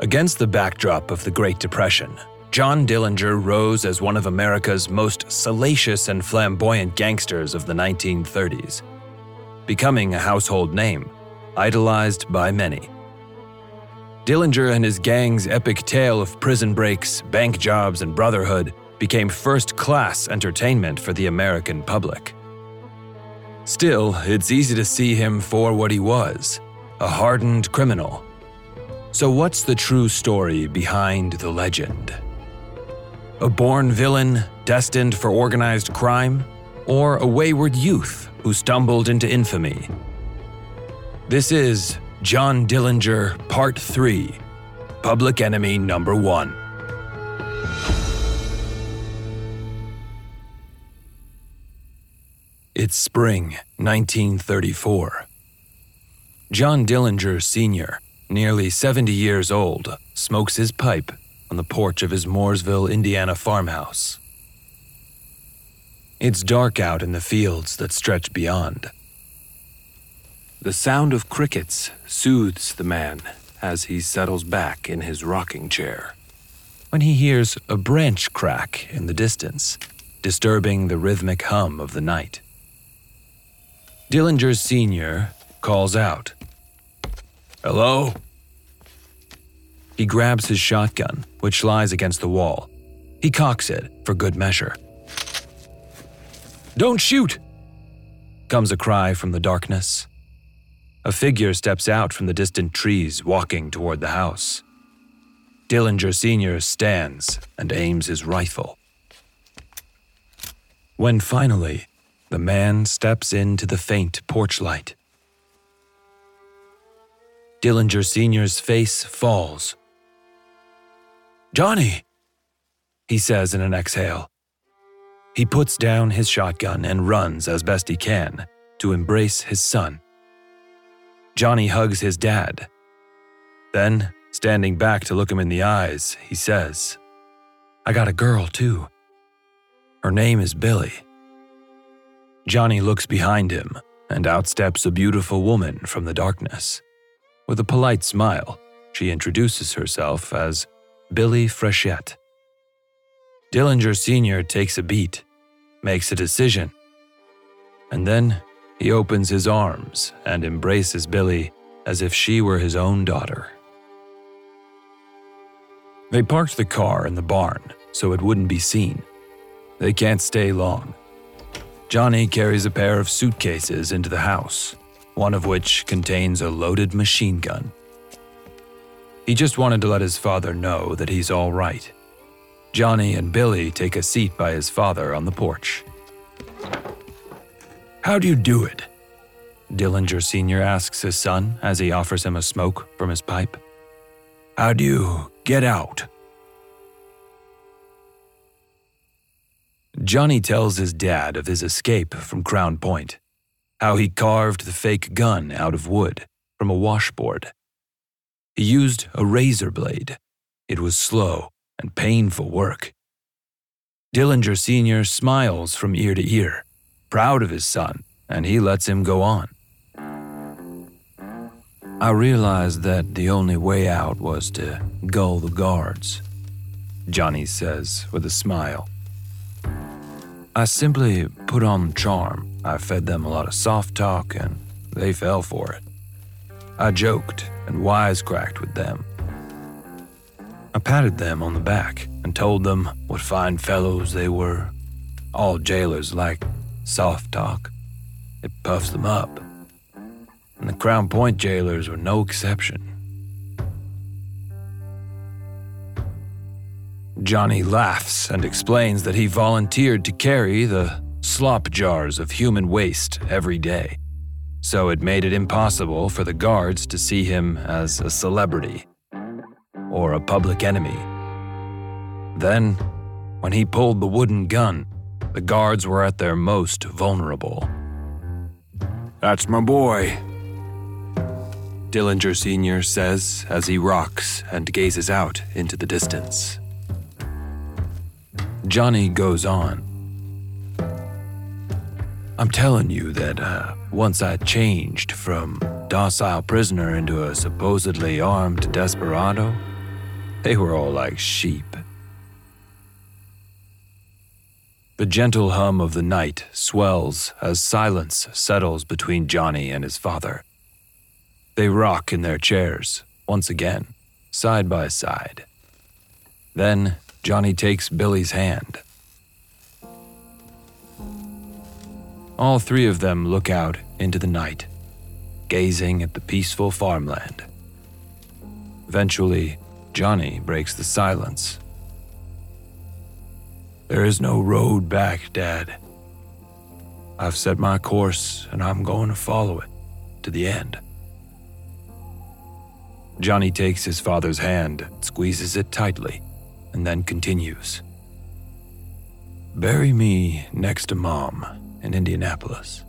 Against the backdrop of the Great Depression, John Dillinger rose as one of America's most salacious and flamboyant gangsters of the 1930s, becoming a household name, idolized by many. Dillinger and his gang's epic tale of prison breaks, bank jobs, and brotherhood became first class entertainment for the American public. Still, it's easy to see him for what he was a hardened criminal. So, what's the true story behind the legend? A born villain destined for organized crime? Or a wayward youth who stumbled into infamy? This is John Dillinger, Part 3 Public Enemy Number 1. It's spring 1934. John Dillinger Sr., nearly 70 years old, smokes his pipe on the porch of his Mooresville, Indiana farmhouse. It's dark out in the fields that stretch beyond. The sound of crickets soothes the man as he settles back in his rocking chair. When he hears a branch crack in the distance, disturbing the rhythmic hum of the night. Dillinger Sr. calls out, Hello? He grabs his shotgun, which lies against the wall. He cocks it for good measure. Don't shoot! comes a cry from the darkness. A figure steps out from the distant trees, walking toward the house. Dillinger Sr. stands and aims his rifle. When finally the man steps into the faint porch light. Dillinger Sr.'s face falls. Johnny, he says in an exhale. He puts down his shotgun and runs as best he can to embrace his son. Johnny hugs his dad. Then, standing back to look him in the eyes, he says, I got a girl too. Her name is Billy. Johnny looks behind him, and out steps a beautiful woman from the darkness. With a polite smile, she introduces herself as Billy Frechette. Dillinger Sr. takes a beat, makes a decision, and then he opens his arms and embraces Billy as if she were his own daughter. They parked the car in the barn so it wouldn't be seen. They can't stay long. Johnny carries a pair of suitcases into the house, one of which contains a loaded machine gun. He just wanted to let his father know that he's all right. Johnny and Billy take a seat by his father on the porch. How do you do it? Dillinger Sr. asks his son as he offers him a smoke from his pipe. How do you get out? Johnny tells his dad of his escape from Crown Point, how he carved the fake gun out of wood from a washboard. He used a razor blade. It was slow and painful work. Dillinger Sr. smiles from ear to ear, proud of his son, and he lets him go on. I realized that the only way out was to gull the guards, Johnny says with a smile. I simply put on charm. I fed them a lot of soft talk and they fell for it. I joked and wisecracked with them. I patted them on the back and told them what fine fellows they were. All jailers like soft talk. It puffs them up. And the Crown Point jailers were no exception. Johnny laughs and explains that he volunteered to carry the slop jars of human waste every day, so it made it impossible for the guards to see him as a celebrity or a public enemy. Then, when he pulled the wooden gun, the guards were at their most vulnerable. That's my boy, Dillinger Sr. says as he rocks and gazes out into the distance. Johnny goes on. I'm telling you that uh, once I changed from docile prisoner into a supposedly armed desperado, They were all like sheep. The gentle hum of the night swells as silence settles between Johnny and his father. They rock in their chairs, once again, side by side. Then Johnny takes Billy's hand. All three of them look out into the night, gazing at the peaceful farmland. Eventually, Johnny breaks the silence. There is no road back, Dad. I've set my course and I'm going to follow it to the end. Johnny takes his father's hand, squeezes it tightly, and then continues. Bury me next to Mom in Indianapolis.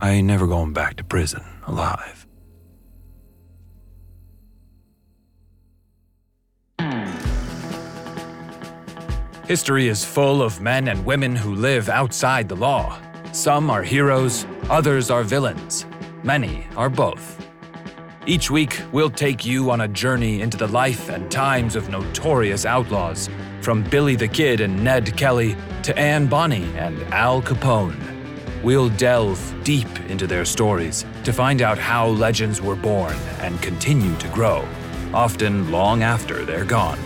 I ain't never going back to prison alive. History is full of men and women who live outside the law. Some are heroes, others are villains. Many are both. Each week, we'll take you on a journey into the life and times of notorious outlaws, from Billy the Kid and Ned Kelly to Anne Bonny and Al Capone. We'll delve deep into their stories to find out how legends were born and continue to grow, often long after they're gone.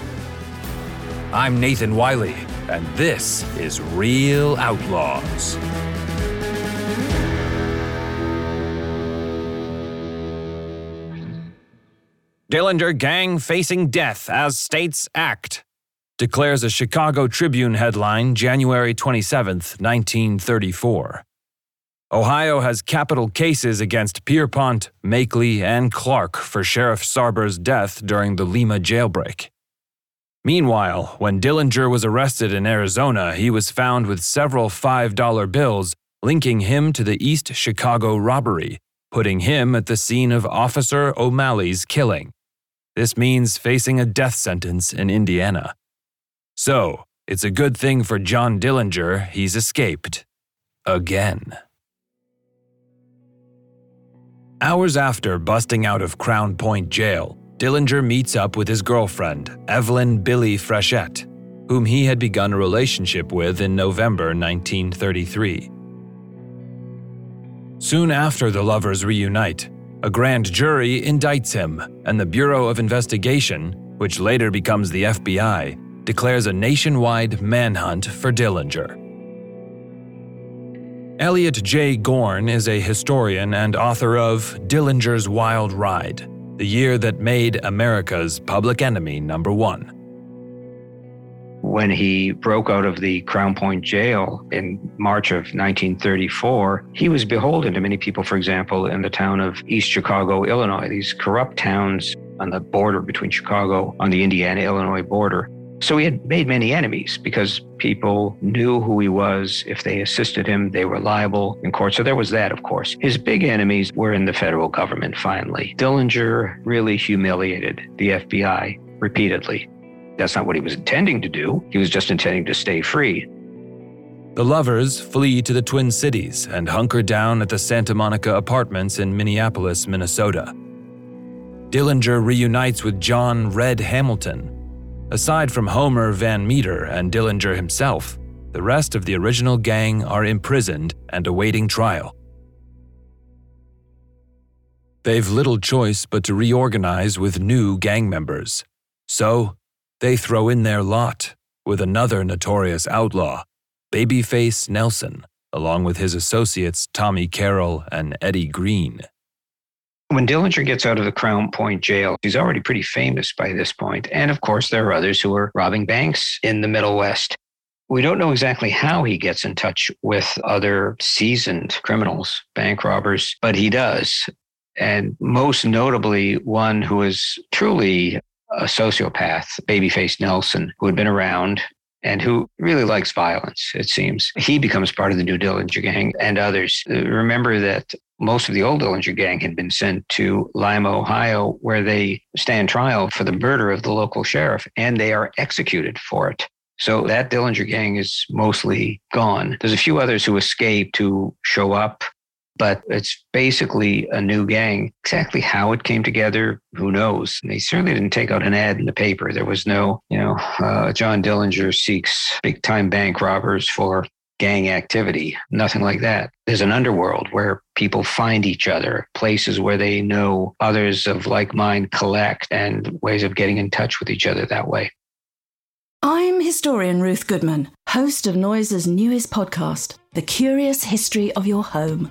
I'm Nathan Wiley, and this is Real Outlaws. Dillinger gang facing death as states act, declares a Chicago Tribune headline January 27, 1934. Ohio has capital cases against Pierpont, Makley, and Clark for Sheriff Sarber's death during the Lima jailbreak. Meanwhile, when Dillinger was arrested in Arizona, he was found with several $5 bills linking him to the East Chicago robbery, putting him at the scene of Officer O'Malley's killing. This means facing a death sentence in Indiana. So, it's a good thing for John Dillinger he's escaped. Again. Hours after busting out of Crown Point Jail, Dillinger meets up with his girlfriend, Evelyn Billy Frechette, whom he had begun a relationship with in November 1933. Soon after the lovers reunite, a grand jury indicts him, and the Bureau of Investigation, which later becomes the FBI, declares a nationwide manhunt for Dillinger. Elliott J. Gorn is a historian and author of Dillinger's Wild Ride the year that made America's public enemy number one. When he broke out of the Crown Point jail in March of 1934, he was beholden to many people, for example, in the town of East Chicago, Illinois, these corrupt towns on the border between Chicago on the Indiana Illinois border. So he had made many enemies because people knew who he was. If they assisted him, they were liable in court. So there was that, of course. His big enemies were in the federal government, finally. Dillinger really humiliated the FBI repeatedly. That's not what he was intending to do, he was just intending to stay free. The lovers flee to the Twin Cities and hunker down at the Santa Monica apartments in Minneapolis, Minnesota. Dillinger reunites with John Red Hamilton, Aside from Homer Van Meter and Dillinger himself, the rest of the original gang are imprisoned and awaiting trial. They've little choice but to reorganize with new gang members. So, they throw in their lot with another notorious outlaw, Babyface Nelson, along with his associates Tommy Carroll and Eddie Green. When Dillinger gets out of the Crown Point jail, he's already pretty famous by this point. And of course, there are others who are robbing banks in the Middle West. We don't know exactly how he gets in touch with other seasoned criminals, bank robbers, but he does. And most notably, one who is truly a sociopath, Babyface Nelson, who had been around and who really likes violence, it seems. He becomes part of the New Dillinger gang and others. Uh, remember that most of the old Dillinger gang had been sent to Lima, Ohio, where they stand trial for the murder of the local sheriff, and they are executed for it. So that Dillinger gang is mostly gone. There's a few others who escaped who show up. But it's basically a new gang. Exactly how it came together, who knows? They certainly didn't take out an ad in the paper. There was no, you know, uh, John Dillinger seeks big time bank robbers for gang activity, nothing like that. There's an underworld where people find each other, places where they know others of like mind collect, and ways of getting in touch with each other that way. I'm historian Ruth Goodman, host of Noiser's newest podcast, The Curious History of Your Home.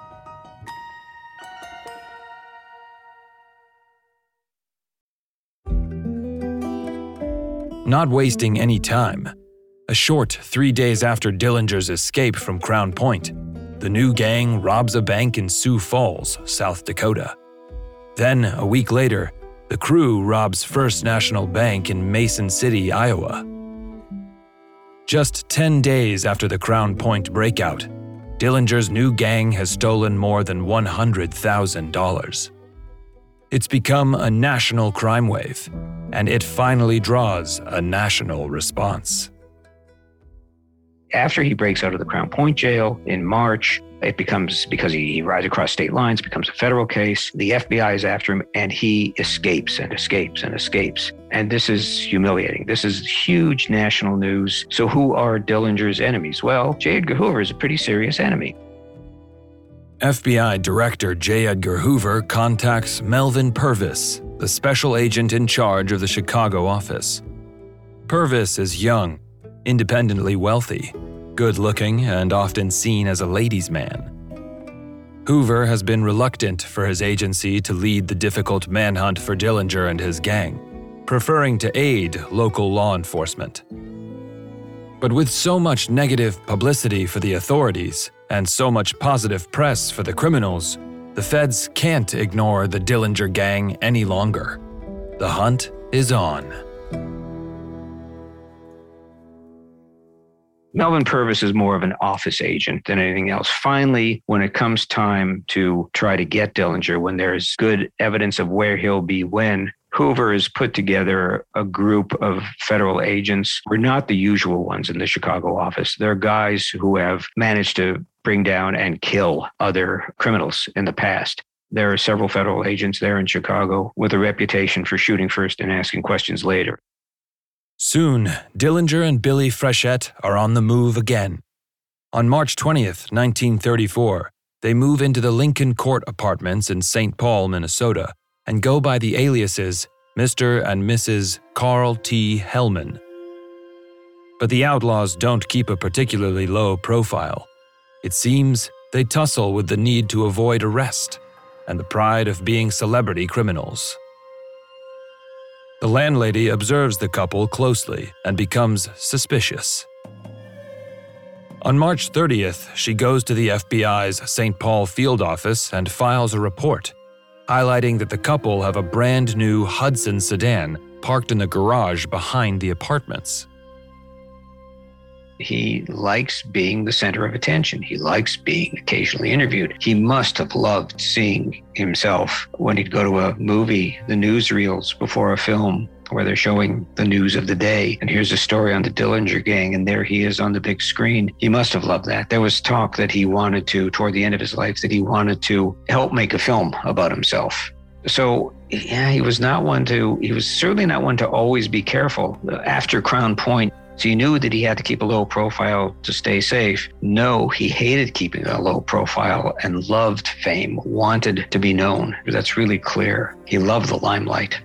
Not wasting any time. A short three days after Dillinger's escape from Crown Point, the new gang robs a bank in Sioux Falls, South Dakota. Then, a week later, the crew robs First National Bank in Mason City, Iowa. Just 10 days after the Crown Point breakout, Dillinger's new gang has stolen more than $100,000. It's become a national crime wave, and it finally draws a national response. After he breaks out of the Crown Point jail in March, it becomes because he rides across state lines, becomes a federal case. The FBI is after him and he escapes and escapes and escapes. And this is humiliating. This is huge national news. So, who are Dillinger's enemies? Well, J. Edgar Hoover is a pretty serious enemy. FBI Director J. Edgar Hoover contacts Melvin Purvis, the special agent in charge of the Chicago office. Purvis is young, independently wealthy, good looking, and often seen as a ladies' man. Hoover has been reluctant for his agency to lead the difficult manhunt for Dillinger and his gang, preferring to aid local law enforcement. But with so much negative publicity for the authorities and so much positive press for the criminals, the feds can't ignore the Dillinger gang any longer. The hunt is on. Melvin Purvis is more of an office agent than anything else. Finally, when it comes time to try to get Dillinger, when there's good evidence of where he'll be when, Hoover has put together a group of federal agents. We're not the usual ones in the Chicago office. They're guys who have managed to bring down and kill other criminals in the past. There are several federal agents there in Chicago with a reputation for shooting first and asking questions later. Soon, Dillinger and Billy Frechette are on the move again. On March 20th, 1934, they move into the Lincoln Court apartments in St. Paul, Minnesota, and go by the aliases Mr. and Mrs. Carl T. Hellman. But the outlaws don't keep a particularly low profile. It seems they tussle with the need to avoid arrest and the pride of being celebrity criminals. The landlady observes the couple closely and becomes suspicious. On March 30th, she goes to the FBI's St. Paul field office and files a report, highlighting that the couple have a brand new Hudson sedan parked in the garage behind the apartments. He likes being the center of attention. He likes being occasionally interviewed. He must have loved seeing himself when he'd go to a movie, the newsreels before a film where they're showing the news of the day. And here's a story on the Dillinger gang, and there he is on the big screen. He must have loved that. There was talk that he wanted to, toward the end of his life, that he wanted to help make a film about himself. So, yeah, he was not one to, he was certainly not one to always be careful. After Crown Point, so he knew that he had to keep a low profile to stay safe. No, he hated keeping a low profile and loved fame, wanted to be known. That's really clear. He loved the limelight.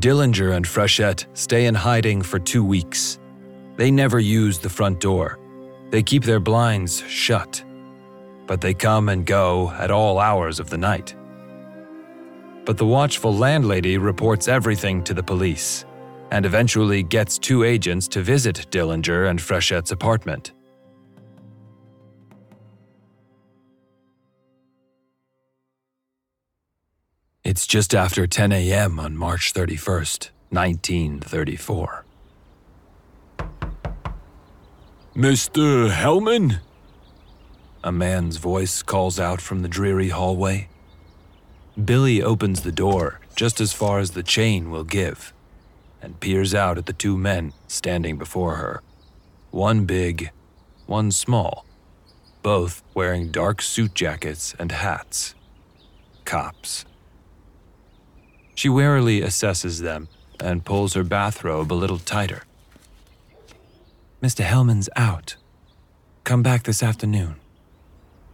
Dillinger and Frechette stay in hiding for two weeks. They never use the front door. They keep their blinds shut. But they come and go at all hours of the night. But the watchful landlady reports everything to the police and eventually gets two agents to visit Dillinger and Frechette's apartment. It's just after 10 a.m. on March 31st, 1934. Mr. Hellman? A man's voice calls out from the dreary hallway. Billy opens the door just as far as the chain will give and peers out at the two men standing before her. One big, one small, both wearing dark suit jackets and hats. Cops. She warily assesses them and pulls her bathrobe a little tighter. Mr. Hellman's out. Come back this afternoon,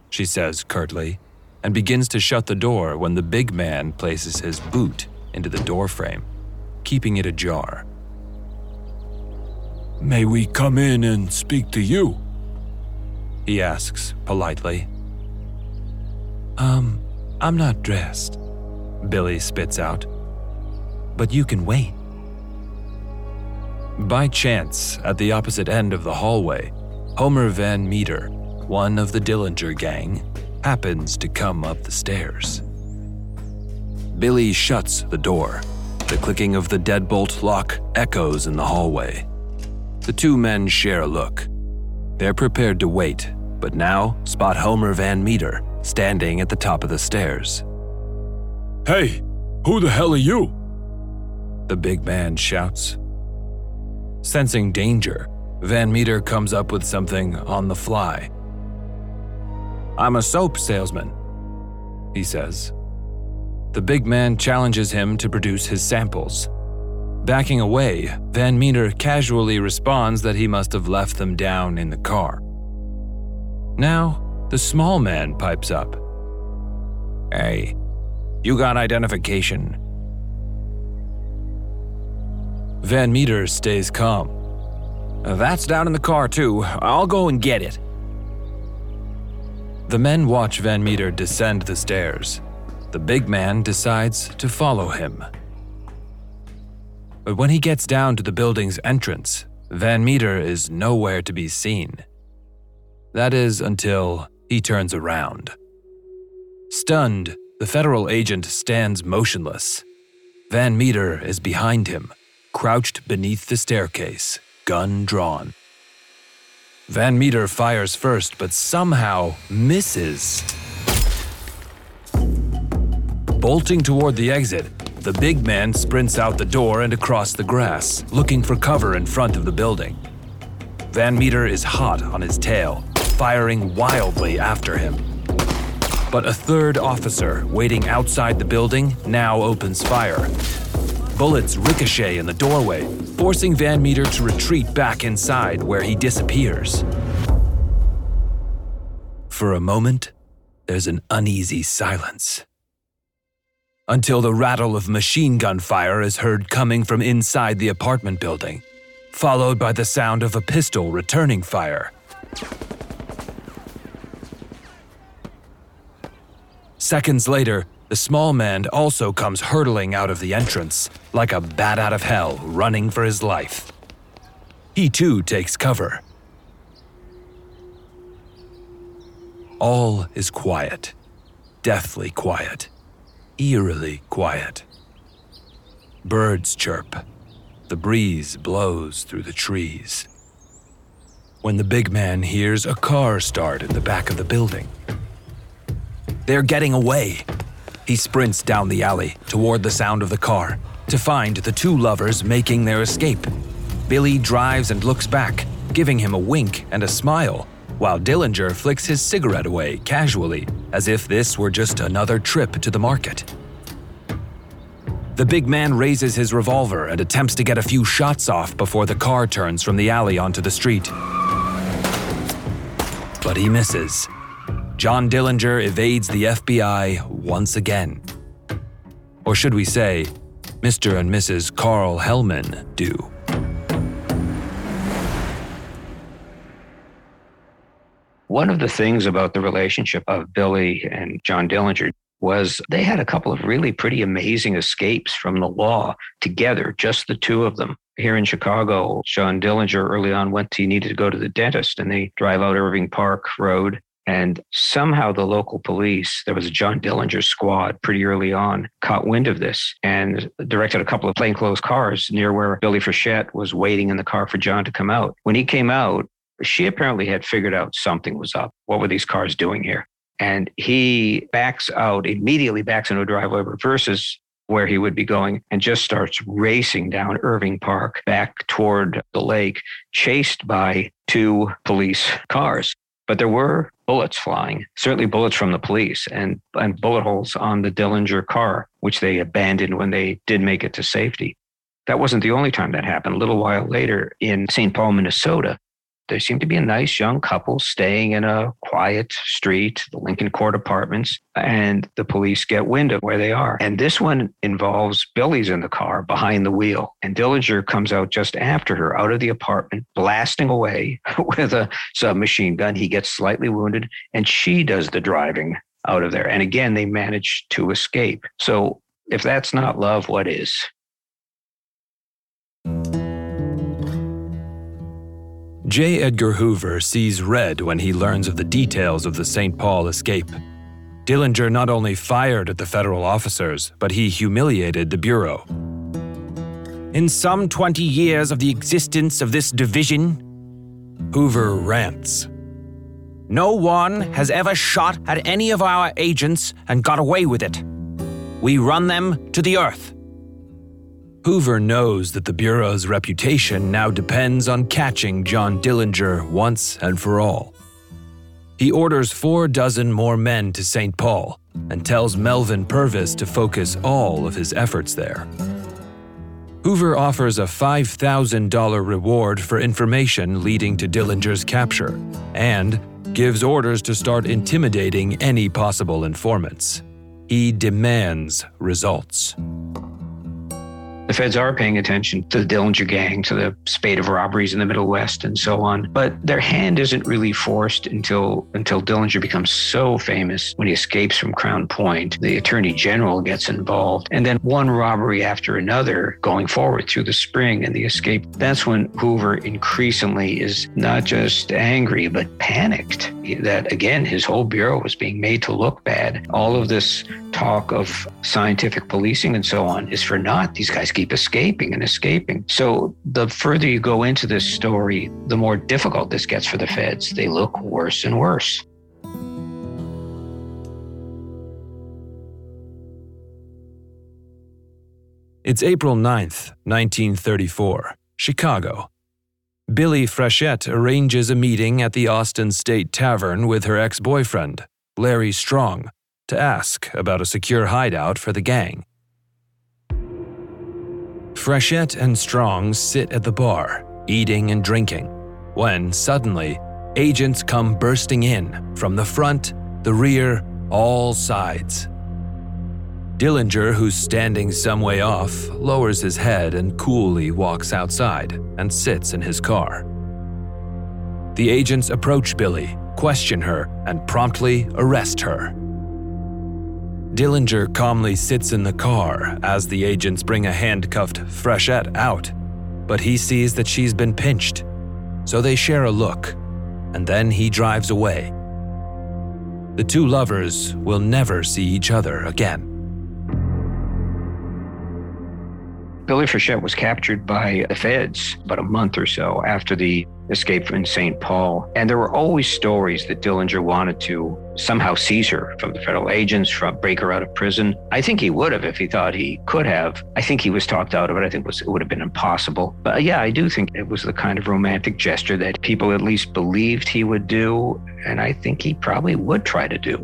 she says curtly, and begins to shut the door when the big man places his boot into the doorframe, keeping it ajar. May we come in and speak to you? He asks politely. Um, I'm not dressed, Billy spits out. But you can wait. By chance, at the opposite end of the hallway, Homer Van Meter, one of the Dillinger gang, happens to come up the stairs. Billy shuts the door. The clicking of the deadbolt lock echoes in the hallway. The two men share a look. They're prepared to wait, but now spot Homer Van Meter standing at the top of the stairs. Hey, who the hell are you? The big man shouts. Sensing danger, Van Meter comes up with something on the fly. I'm a soap salesman, he says. The big man challenges him to produce his samples. Backing away, Van Meter casually responds that he must have left them down in the car. Now, the small man pipes up. Hey, you got identification? Van Meter stays calm. Uh, that's down in the car, too. I'll go and get it. The men watch Van Meter descend the stairs. The big man decides to follow him. But when he gets down to the building's entrance, Van Meter is nowhere to be seen. That is until he turns around. Stunned, the federal agent stands motionless. Van Meter is behind him, crouched beneath the staircase, gun drawn. Van Meter fires first, but somehow misses. Bolting toward the exit, the big man sprints out the door and across the grass, looking for cover in front of the building. Van Meter is hot on his tail, firing wildly after him. But a third officer, waiting outside the building, now opens fire, Bullets ricochet in the doorway, forcing Van Meter to retreat back inside where he disappears. For a moment, there's an uneasy silence. Until the rattle of machine gun fire is heard coming from inside the apartment building, followed by the sound of a pistol returning fire. Seconds later, the small man also comes hurtling out of the entrance, like a bat out of hell running for his life. He too takes cover. All is quiet, deathly quiet, eerily quiet. Birds chirp. The breeze blows through the trees. When the big man hears a car start in the back of the building, they're getting away, he sprints down the alley toward the sound of the car to find the two lovers making their escape. Billy drives and looks back, giving him a wink and a smile, while Dillinger flicks his cigarette away casually, as if this were just another trip to the market. The big man raises his revolver and attempts to get a few shots off before the car turns from the alley onto the street. But he misses John Dillinger evades the FBI once again. Or should we say, Mr. and Mrs. Carl Hellman do. One of the things about the relationship of Billy and John Dillinger was they had a couple of really pretty amazing escapes from the law together, just the two of them. Here in Chicago, John Dillinger early on went, to, he needed to go to the dentist and they drive out Irving Park Road and somehow the local police, there was a John Dillinger squad pretty early on, caught wind of this and directed a couple of plainclothes cars near where Billy Frechette was waiting in the car for John to come out. When he came out, she apparently had figured out something was up. What were these cars doing here? And he backs out, immediately backs into a driveway, reverses where he would be going, and just starts racing down Irving Park back toward the lake, chased by two police cars. But there were bullets flying, certainly bullets from the police and, and bullet holes on the Dillinger car, which they abandoned when they did make it to safety. That wasn't the only time that happened. A little while later in St. Paul, Minnesota, there seemed to be a nice young couple staying in a quiet street, the Lincoln Court Apartments, and the police get wind of where they are. And this one involves Billy's in the car behind the wheel, and Dillinger comes out just after her out of the apartment, blasting away with a submachine gun. He gets slightly wounded, and she does the driving out of there. And again, they manage to escape. So if that's not love, what is? J. Edgar Hoover sees red when he learns of the details of the St. Paul escape. Dillinger not only fired at the federal officers, but he humiliated the Bureau. In some 20 years of the existence of this division, Hoover rants. No one has ever shot at any of our agents and got away with it. We run them to the earth. Hoover knows that the Bureau's reputation now depends on catching John Dillinger once and for all. He orders four dozen more men to St. Paul and tells Melvin Purvis to focus all of his efforts there. Hoover offers a $5,000 reward for information leading to Dillinger's capture and gives orders to start intimidating any possible informants. He demands results the feds are paying attention to the Dillinger gang, to the spate of robberies in the Middle West, and so on. But their hand isn't really forced until until Dillinger becomes so famous when he escapes from Crown Point. The Attorney General gets involved, and then one robbery after another going forward through the spring and the escape. That's when Hoover increasingly is not just angry but panicked that again his whole bureau was being made to look bad. All of this talk of scientific policing and so on is for naught. These guys keep keep escaping and escaping. So the further you go into this story, the more difficult this gets for the feds. They look worse and worse. It's April 9th, 1934, Chicago. Billy Frechette arranges a meeting at the Austin State Tavern with her ex boyfriend, Larry Strong, to ask about a secure hideout for the gang. Frechette and Strong sit at the bar, eating and drinking, when suddenly, agents come bursting in from the front, the rear, all sides. Dillinger, who's standing some way off, lowers his head and coolly walks outside and sits in his car. The agents approach Billy, question her, and promptly arrest her. Dillinger calmly sits in the car as the agents bring a handcuffed Frechette out, but he sees that she's been pinched. So they share a look, and then he drives away. The two lovers will never see each other again. Billy Frechette was captured by the feds about a month or so after the escape from St. Paul. And there were always stories that Dillinger wanted to somehow seize her from the federal agents, from break her out of prison. I think he would have if he thought he could have. I think he was talked out of it. I think it, was, it would have been impossible. But yeah, I do think it was the kind of romantic gesture that people at least believed he would do. And I think he probably would try to do.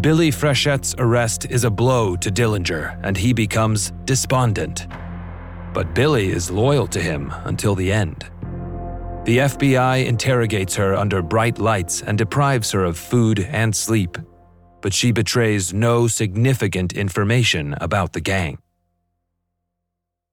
Billy Frechette's arrest is a blow to Dillinger, and he becomes despondent. But Billy is loyal to him until the end. The FBI interrogates her under bright lights and deprives her of food and sleep, but she betrays no significant information about the gang.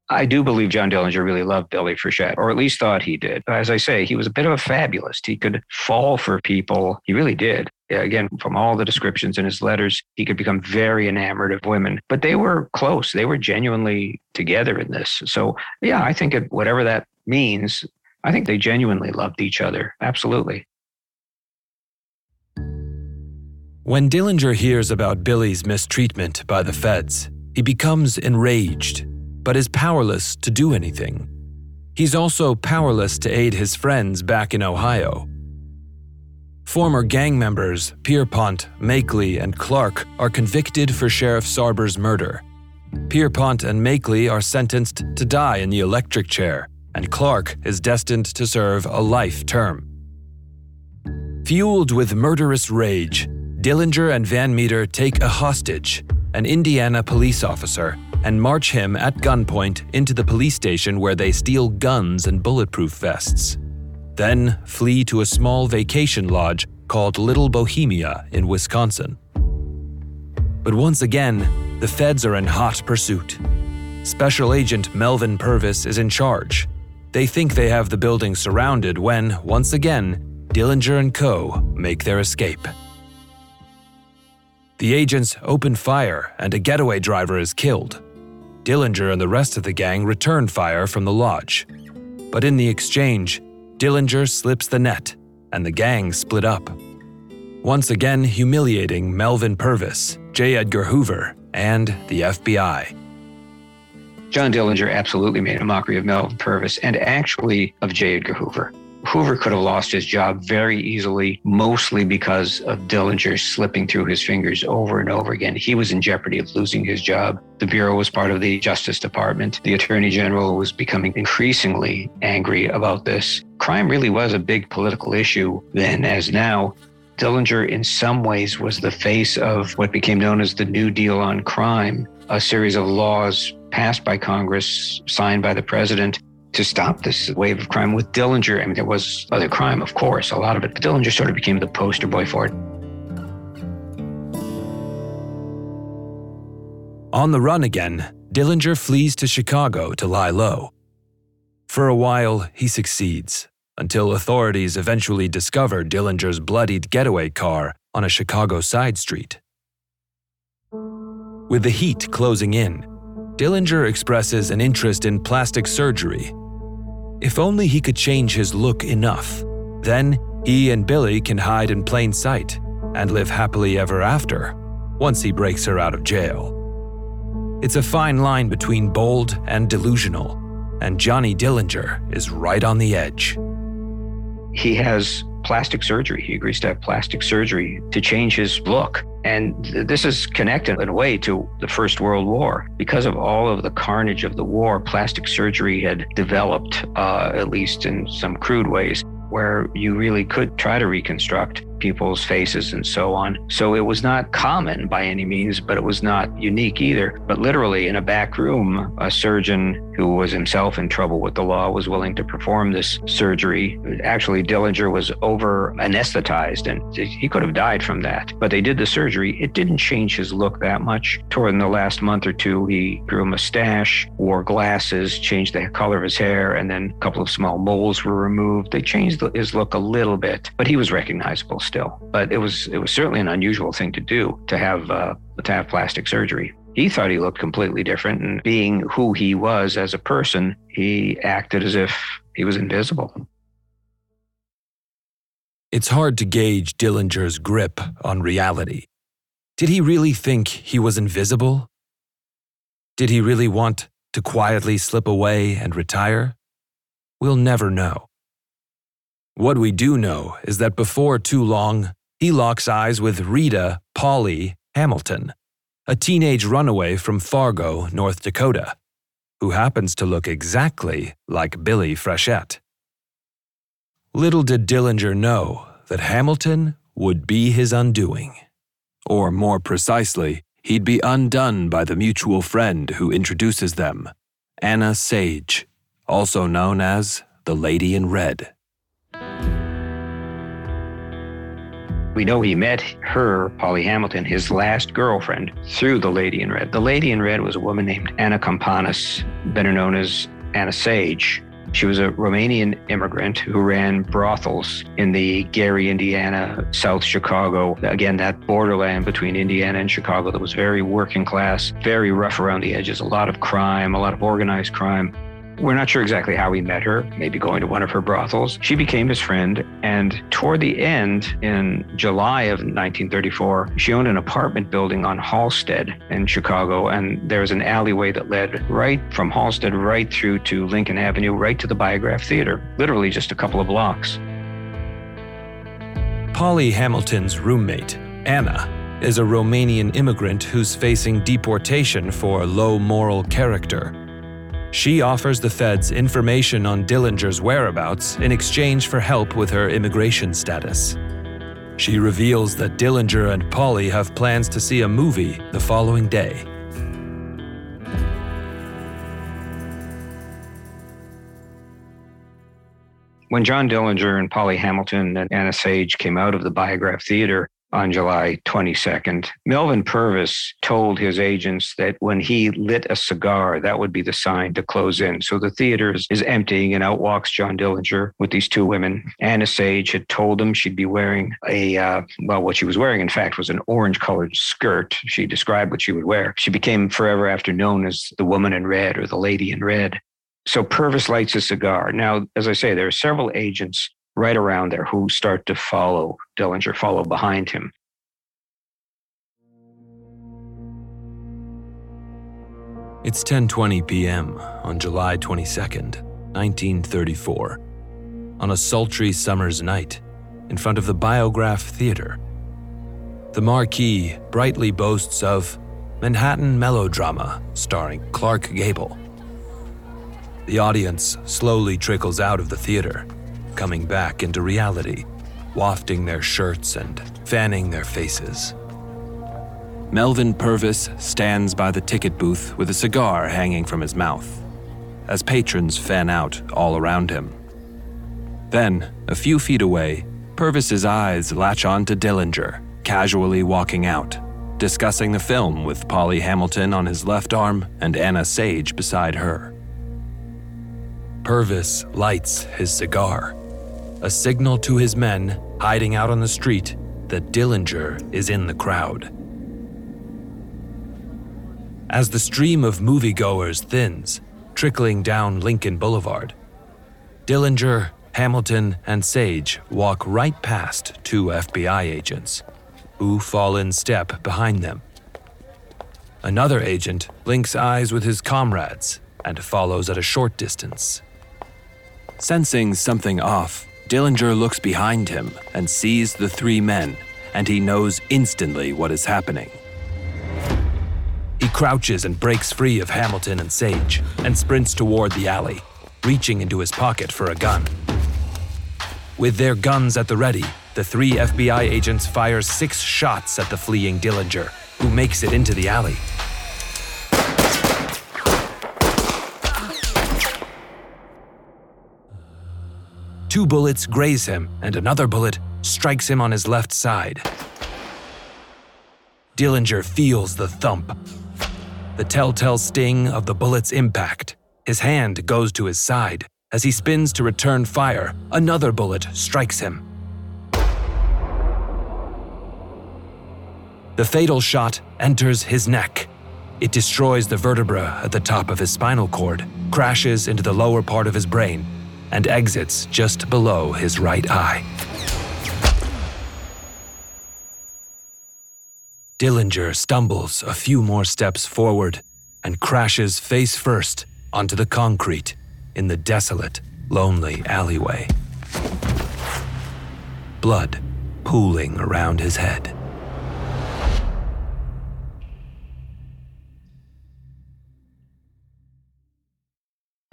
I do believe John Dillinger really loved Billy Frechette, or at least thought he did. As I say, he was a bit of a fabulist. He could fall for people. He really did. Uh, again, from all the descriptions in his letters, he could become very enamored of women, but they were close. They were genuinely together in this. So, yeah, I think it, whatever that means, I think they genuinely loved each other. Absolutely. When Dillinger hears about Billy's mistreatment by the feds, he becomes enraged, but is powerless to do anything. He's also powerless to aid his friends back in Ohio. Former gang members Pierpont, Makley, and Clark are convicted for Sheriff Sarber's murder. Pierpont and Makley are sentenced to die in the electric chair, and Clark is destined to serve a life term. Fueled with murderous rage, Dillinger and Van Meter take a hostage, an Indiana police officer, and march him at gunpoint into the police station where they steal guns and bulletproof vests then flee to a small vacation lodge called Little Bohemia in Wisconsin. But once again, the feds are in hot pursuit. Special Agent Melvin Purvis is in charge. They think they have the building surrounded when, once again, Dillinger and Co. make their escape. The agents open fire and a getaway driver is killed. Dillinger and the rest of the gang return fire from the lodge. But in the exchange, Dillinger slips the net, and the gang split up. Once again humiliating Melvin Purvis, J. Edgar Hoover, and the FBI. John Dillinger absolutely made a mockery of Melvin Purvis and actually of J. Edgar Hoover. Hoover could have lost his job very easily, mostly because of Dillinger slipping through his fingers over and over again. He was in jeopardy of losing his job. The Bureau was part of the Justice Department. The Attorney General was becoming increasingly angry about this. Crime really was a big political issue then, as now. Dillinger, in some ways, was the face of what became known as the New Deal on Crime, a series of laws passed by Congress, signed by the president, to stop this wave of crime with Dillinger. I mean, there was other crime, of course, a lot of it, but Dillinger sort of became the poster boy for it. On the run again, Dillinger flees to Chicago to lie low. For a while, he succeeds, until authorities eventually discover Dillinger's bloodied getaway car on a Chicago side street. With the heat closing in, Dillinger expresses an interest in plastic surgery if only he could change his look enough, then he and Billy can hide in plain sight and live happily ever after once he breaks her out of jail. It's a fine line between bold and delusional, and Johnny Dillinger is right on the edge. He has plastic surgery. He agrees to have plastic surgery to change his look. And this is connected in a way to the First World War. Because of all of the carnage of the war, plastic surgery had developed, uh, at least in some crude ways, where you really could try to reconstruct people's faces and so on. So it was not common by any means, but it was not unique either. But literally, in a back room, a surgeon who was himself in trouble with the law was willing to perform this surgery. Actually, Dillinger was over anesthetized and he could have died from that. But they did the surgery. It didn't change his look that much. Toward the last month or two, he grew a mustache, wore glasses, changed the color of his hair, and then a couple of small moles were removed. They changed his look a little bit, but he was recognizable still. But it was it was certainly an unusual thing to do to have uh, to have plastic surgery. He thought he looked completely different, and being who he was as a person, he acted as if he was invisible. It's hard to gauge Dillinger's grip on reality. Did he really think he was invisible? Did he really want to quietly slip away and retire? We'll never know. What we do know is that before too long, he locks eyes with Rita Polly Hamilton, a teenage runaway from Fargo, North Dakota, who happens to look exactly like Billy Frechette. Little did Dillinger know that Hamilton would be his undoing. Or more precisely, he'd be undone by the mutual friend who introduces them, Anna Sage, also known as the Lady in Red. We know he met her, Polly Hamilton, his last girlfriend, through the Lady in Red. The Lady in Red was a woman named Anna Cumpanas. better known as Anna Sage. She was a Romanian immigrant who ran brothels in the Gary, Indiana, South Chicago. Again, that borderland between Indiana and Chicago that was very working class, very rough around the edges, a lot of crime, a lot of organized crime. We're not sure exactly how he met her, maybe going to one of her brothels. She became his friend, and toward the end, in July of 1934, she owned an apartment building on Halsted in Chicago, and there was an alleyway that led right from Halsted right through to Lincoln Avenue, right to the Biograph Theater, literally just a couple of blocks. Polly Hamilton's roommate, Anna, is a Romanian immigrant who's facing deportation for low moral character. She offers the feds information on Dillinger's whereabouts in exchange for help with her immigration status. She reveals that Dillinger and Polly have plans to see a movie the following day. When John Dillinger and Polly Hamilton and Anna Sage came out of the Biograph Theater, on July 22nd. Melvin Purvis told his agents that when he lit a cigar, that would be the sign to close in. So the theater is emptying, and out walks John Dillinger with these two women. Anna Sage had told him she'd be wearing a, uh, well, what she was wearing, in fact, was an orange colored skirt. She described what she would wear. She became forever after known as the woman in red or the lady in red. So Purvis lights a cigar. Now, as I say, there are several agents right around there who start to follow Dillinger, follow behind him. It's 10:20 p.m. on July 22nd, 1934. On a sultry summer's night, in front of the Biograph Theater. The marquee brightly boasts of Manhattan melodrama starring Clark Gable. The audience slowly trickles out of the theater coming back into reality, wafting their shirts and fanning their faces. Melvin Purvis stands by the ticket booth with a cigar hanging from his mouth, as patrons fan out all around him. Then, a few feet away, Purvis's eyes latch on to Dillinger, casually walking out, discussing the film with Polly Hamilton on his left arm and Anna Sage beside her. Purvis lights his cigar a signal to his men hiding out on the street that Dillinger is in the crowd. As the stream of moviegoers thins, trickling down Lincoln Boulevard, Dillinger, Hamilton, and Sage walk right past two FBI agents, who fall in step behind them. Another agent links eyes with his comrades and follows at a short distance. Sensing something off, Dillinger looks behind him and sees the three men, and he knows instantly what is happening. He crouches and breaks free of Hamilton and Sage and sprints toward the alley, reaching into his pocket for a gun. With their guns at the ready, the three FBI agents fire six shots at the fleeing Dillinger, who makes it into the alley. Two bullets graze him, and another bullet strikes him on his left side. Dillinger feels the thump, the telltale sting of the bullet's impact. His hand goes to his side. As he spins to return fire, another bullet strikes him. The fatal shot enters his neck. It destroys the vertebra at the top of his spinal cord, crashes into the lower part of his brain, and exits just below his right eye. Dillinger stumbles a few more steps forward and crashes face first onto the concrete in the desolate, lonely alleyway. Blood pooling around his head.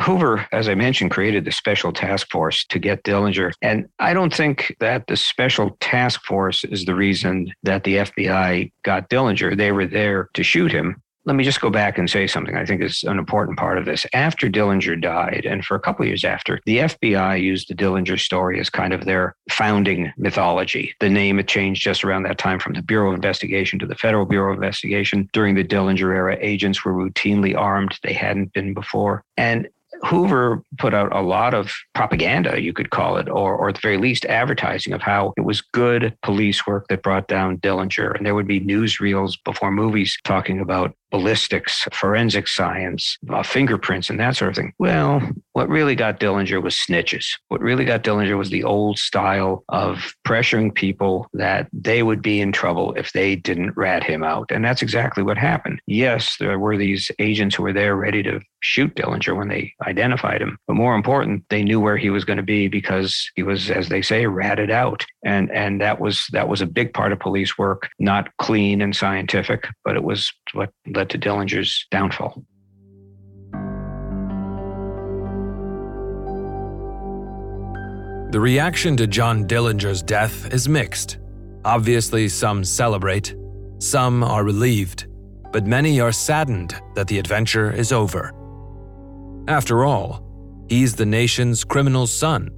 Hoover, as I mentioned, created the special task force to get Dillinger. And I don't think that the special task force is the reason that the FBI got Dillinger. They were there to shoot him. let me just go back and say something I think is an important part of this. After Dillinger died, and for a couple years after, the FBI used the Dillinger story as kind of their founding mythology. The name had changed just around that time from the Bureau of Investigation to the Federal Bureau of Investigation. During the Dillinger era, agents were routinely armed. They hadn't been before. And Hoover put out a lot of propaganda, you could call it, or, or at the very least, advertising of how it was good police work that brought down Dillinger. And there would be newsreels before movies talking about ballistics, forensic science, uh, fingerprints, and that sort of thing. Well, what really got Dillinger was snitches. What really got Dillinger was the old style of pressuring people that they would be in trouble if they didn't rat him out. And that's exactly what happened. Yes, there were these agents who were there ready to shoot Dillinger when they identified him. But more important, they knew where he was going to be because he was, as they say, ratted out. And and that was that was a big part of police work, not clean and scientific, but it was what led to Dillinger's downfall. The reaction to John Dillinger's death is mixed. Obviously, some celebrate, some are relieved, but many are saddened that the adventure is over. After all, he's the nation's criminal son,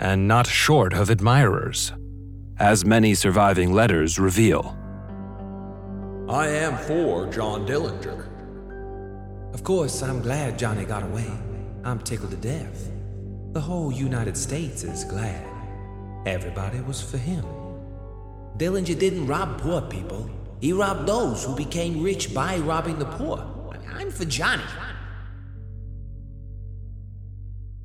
and not short of admirers, as many surviving letters reveal. I am for John Dillinger. Of course, I'm glad Johnny got away. I'm tickled to death. The whole United States is glad. Everybody was for him. Dillinger didn't rob poor people. He robbed those who became rich by robbing the poor. I'm for Johnny.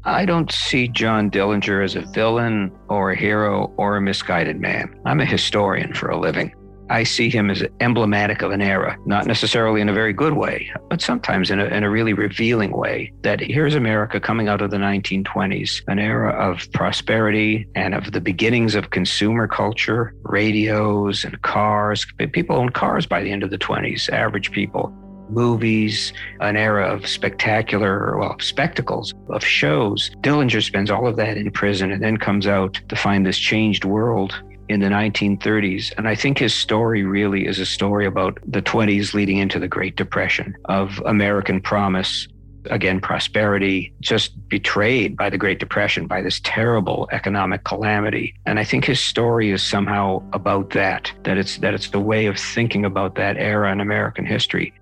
I don't see John Dillinger as a villain or a hero or a misguided man. I'm a historian for a living. I see him as emblematic of an era, not necessarily in a very good way, but sometimes in a, in a really revealing way. That here's America coming out of the 1920s, an era of prosperity and of the beginnings of consumer culture, radios and cars. People owned cars by the end of the 20s, average people movies, an era of spectacular, well, spectacles, of shows. Dillinger spends all of that in prison and then comes out to find this changed world in the 1930s. And I think his story really is a story about the 20s leading into the Great Depression of American promise. Again, prosperity just betrayed by the Great Depression, by this terrible economic calamity. And I think his story is somehow about that, that it's that it's the way of thinking about that era in American history.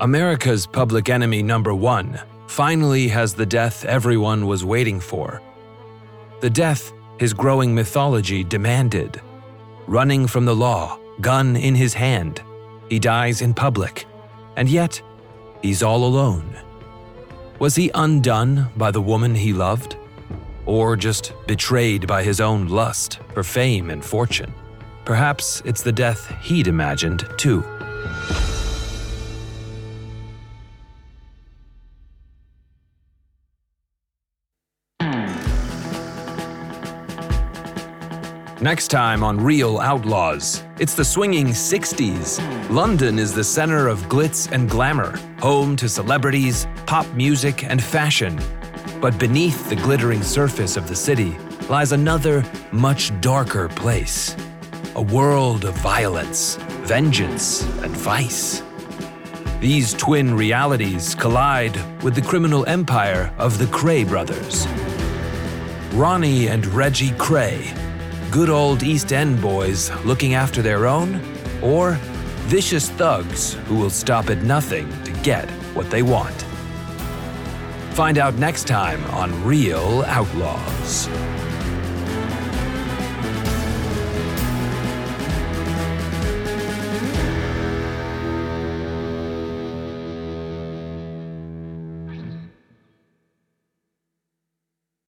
America's public enemy number one finally has the death everyone was waiting for. The death his growing mythology demanded. Running from the law, gun in his hand, he dies in public, and yet he's all alone. Was he undone by the woman he loved? Or just betrayed by his own lust for fame and fortune? Perhaps it's the death he'd imagined, too. Next time on Real Outlaws, it's the swinging 60s. London is the center of glitz and glamour, home to celebrities, pop music, and fashion. But beneath the glittering surface of the city lies another, much darker place a world of violence, vengeance, and vice. These twin realities collide with the criminal empire of the Kray brothers. Ronnie and Reggie Kray good old East End boys looking after their own, or vicious thugs who will stop at nothing to get what they want. Find out next time on Real Outlaws.